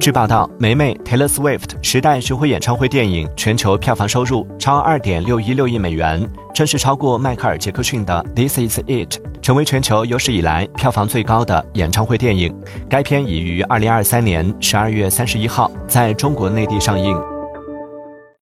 据报道梅梅 taylor swift 时代巡回演唱会电影全球票房收入超二点六一六亿美元正式超过迈克尔杰克逊的 this is it 成为全球有史以来票房最高的演唱会电影。该片已于二零二三年十二月三十一号在中国内地上映。